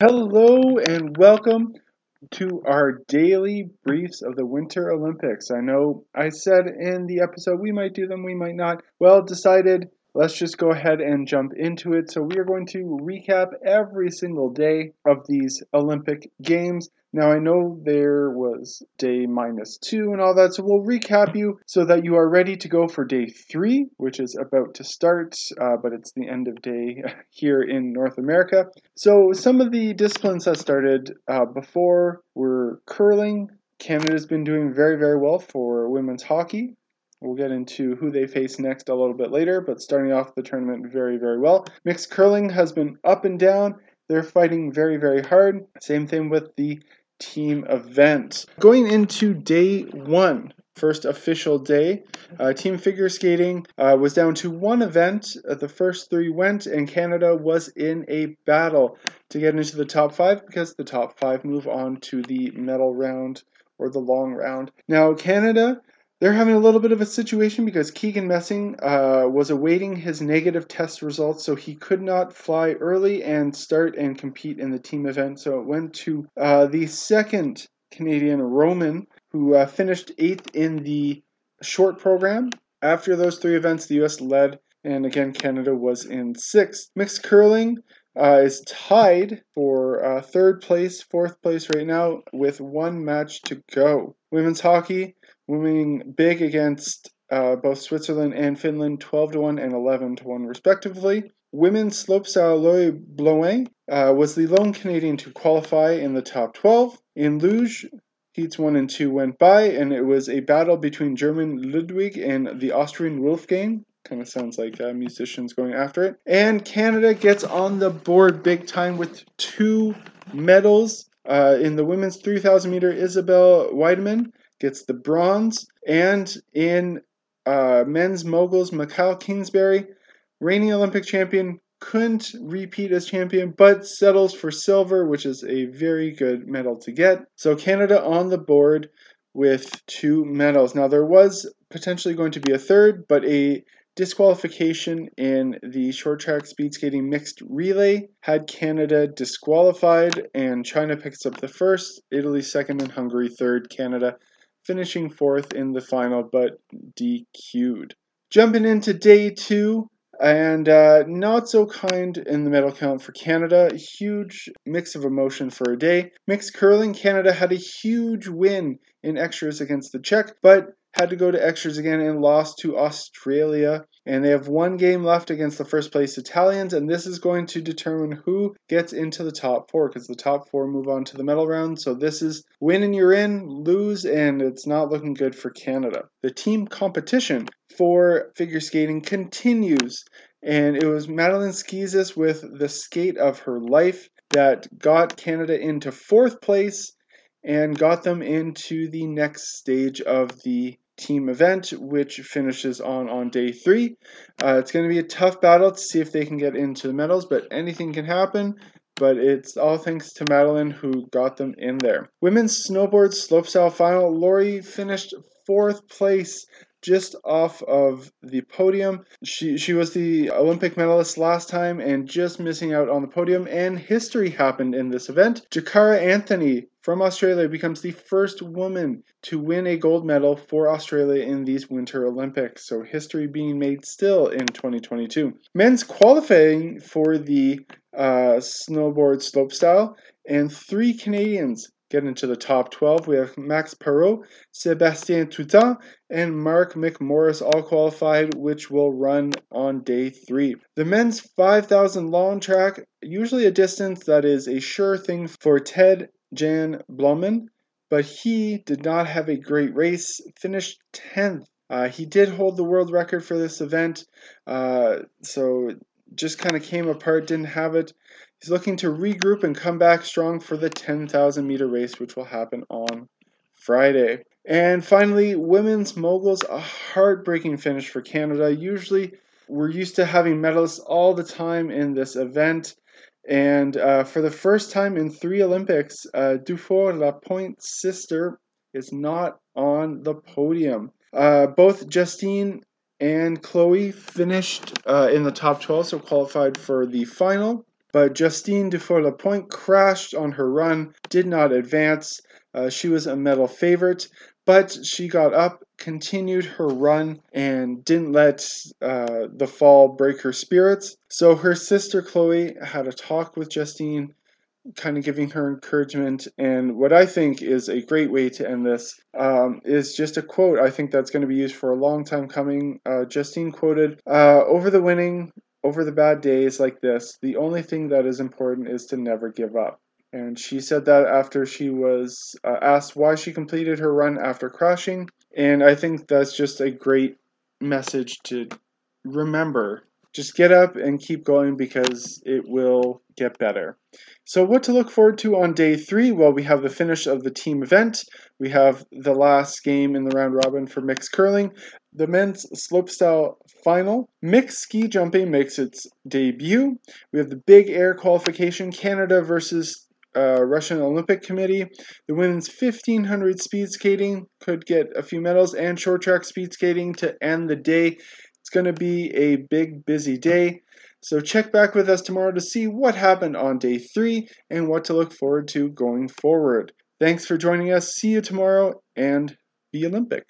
Hello and welcome to our daily briefs of the Winter Olympics. I know I said in the episode we might do them, we might not. Well, decided let's just go ahead and jump into it. So, we are going to recap every single day of these Olympic Games. Now, I know there was day minus two and all that, so we'll recap you so that you are ready to go for day three, which is about to start, uh, but it's the end of day here in North America. So, some of the disciplines that started uh, before were curling. Canada's been doing very, very well for women's hockey. We'll get into who they face next a little bit later, but starting off the tournament very, very well. Mixed curling has been up and down. They're fighting very, very hard. Same thing with the team event. Going into day one, first official day. Uh, team figure skating uh, was down to one event. Uh, the first three went, and Canada was in a battle to get into the top five because the top five move on to the medal round or the long round. Now, Canada they're having a little bit of a situation because Keegan Messing uh, was awaiting his negative test results, so he could not fly early and start and compete in the team event. So it went to uh, the second Canadian, Roman, who uh, finished eighth in the short program. After those three events, the U.S. led, and again, Canada was in sixth. Mixed curling. Uh, is tied for uh, third place, fourth place right now, with one match to go. Women's hockey, winning big against uh, both Switzerland and Finland, 12 to 1 and 11 to 1, respectively. Women's slopestyle Laurie Blouin uh, was the lone Canadian to qualify in the top 12. In luge, heats 1 and 2 went by, and it was a battle between German Ludwig and the Austrian Wolfgang. Kind of sounds like uh, musicians going after it. And Canada gets on the board big time with two medals. Uh, in the women's 3,000 meter, Isabelle Weidemann gets the bronze. And in uh, men's moguls, Mikaël Kingsbury, reigning Olympic champion, couldn't repeat as champion, but settles for silver, which is a very good medal to get. So Canada on the board with two medals. Now there was potentially going to be a third, but a disqualification in the short track speed skating mixed relay had Canada disqualified, and China picks up the first, Italy second, and Hungary third. Canada finishing fourth in the final but DQ'd. Jumping into day two, and uh, not so kind in the medal count for Canada. Huge mix of emotion for a day. Mixed curling, Canada had a huge win in extras against the Czech, but had to go to extras again and lost to Australia. And they have one game left against the first place Italians, and this is going to determine who gets into the top four because the top four move on to the medal round. So this is win and you're in, lose, and it's not looking good for Canada. The team competition for figure skating continues, and it was Madeleine Schizas with the skate of her life that got Canada into fourth place and got them into the next stage of the team event, which finishes on on day three. Uh, it's going to be a tough battle to see if they can get into the medals, but anything can happen. But it's all thanks to Madeleine who got them in there. Women's snowboard slopestyle final. Laurie finished fourth place just off of the podium. She she was the Olympic medalist last time and just missing out on the podium. And history happened in this event. Jakara Anthony from Australia becomes the first woman to win a gold medal for Australia in these Winter Olympics. So history being made still in 2022. Men's qualifying for the uh, snowboard slopestyle, and three Canadians get into the top 12. We have Max Parrot, Sebastien Toutant, and Mark McMorris all qualified, which will run on day three. The men's 5,000 long track, usually a distance that is a sure thing for Ted Jan Bloemen, but he did not have a great race, finished 10th. Uh, he did hold the world record for this event, uh, so just kind of came apart, didn't have it. He's looking to regroup and come back strong for the 10,000 meter race, which will happen on Friday. And finally, women's moguls, a heartbreaking finish for Canada. Usually, we're used to having medalists all the time in this event. And uh, for the first time in three Olympics, uh, Dufour Lapointe's sister is not on the podium. Uh, both Justine and Chloe finished uh, in the top 12, so qualified for the final. but Justine Dufour-Lapointe crashed on her run, did not advance. Uh, she was a medal favorite, but she got up, continued her run, and didn't let uh, the fall break her spirits. So her sister Chloe had a talk with Justine, kind of giving her encouragement. And what I think is a great way to end this um, is just a quote. I think that's going to be used for a long time coming. Uh, Justine quoted uh, Over the winning, over the bad days like this, the only thing that is important is to never give up. And she said that after she was uh, asked why she completed her run after crashing. And I think that's just a great message to remember. Just get up and keep going because it will get better. So, what to look forward to on day three? Well, we have the finish of the team event. We have the last game in the round robin for mixed curling, the men's slopestyle final. Mixed ski jumping makes its debut. We have the big air qualification Canada versus uh, Russian Olympic Committee. The women's 1500 speed skating could get a few medals, and short track speed skating to end the day. It's going to be a big, busy day. So check back with us tomorrow to see what happened on day three and what to look forward to going forward. Thanks for joining us. See you tomorrow and be Olympic.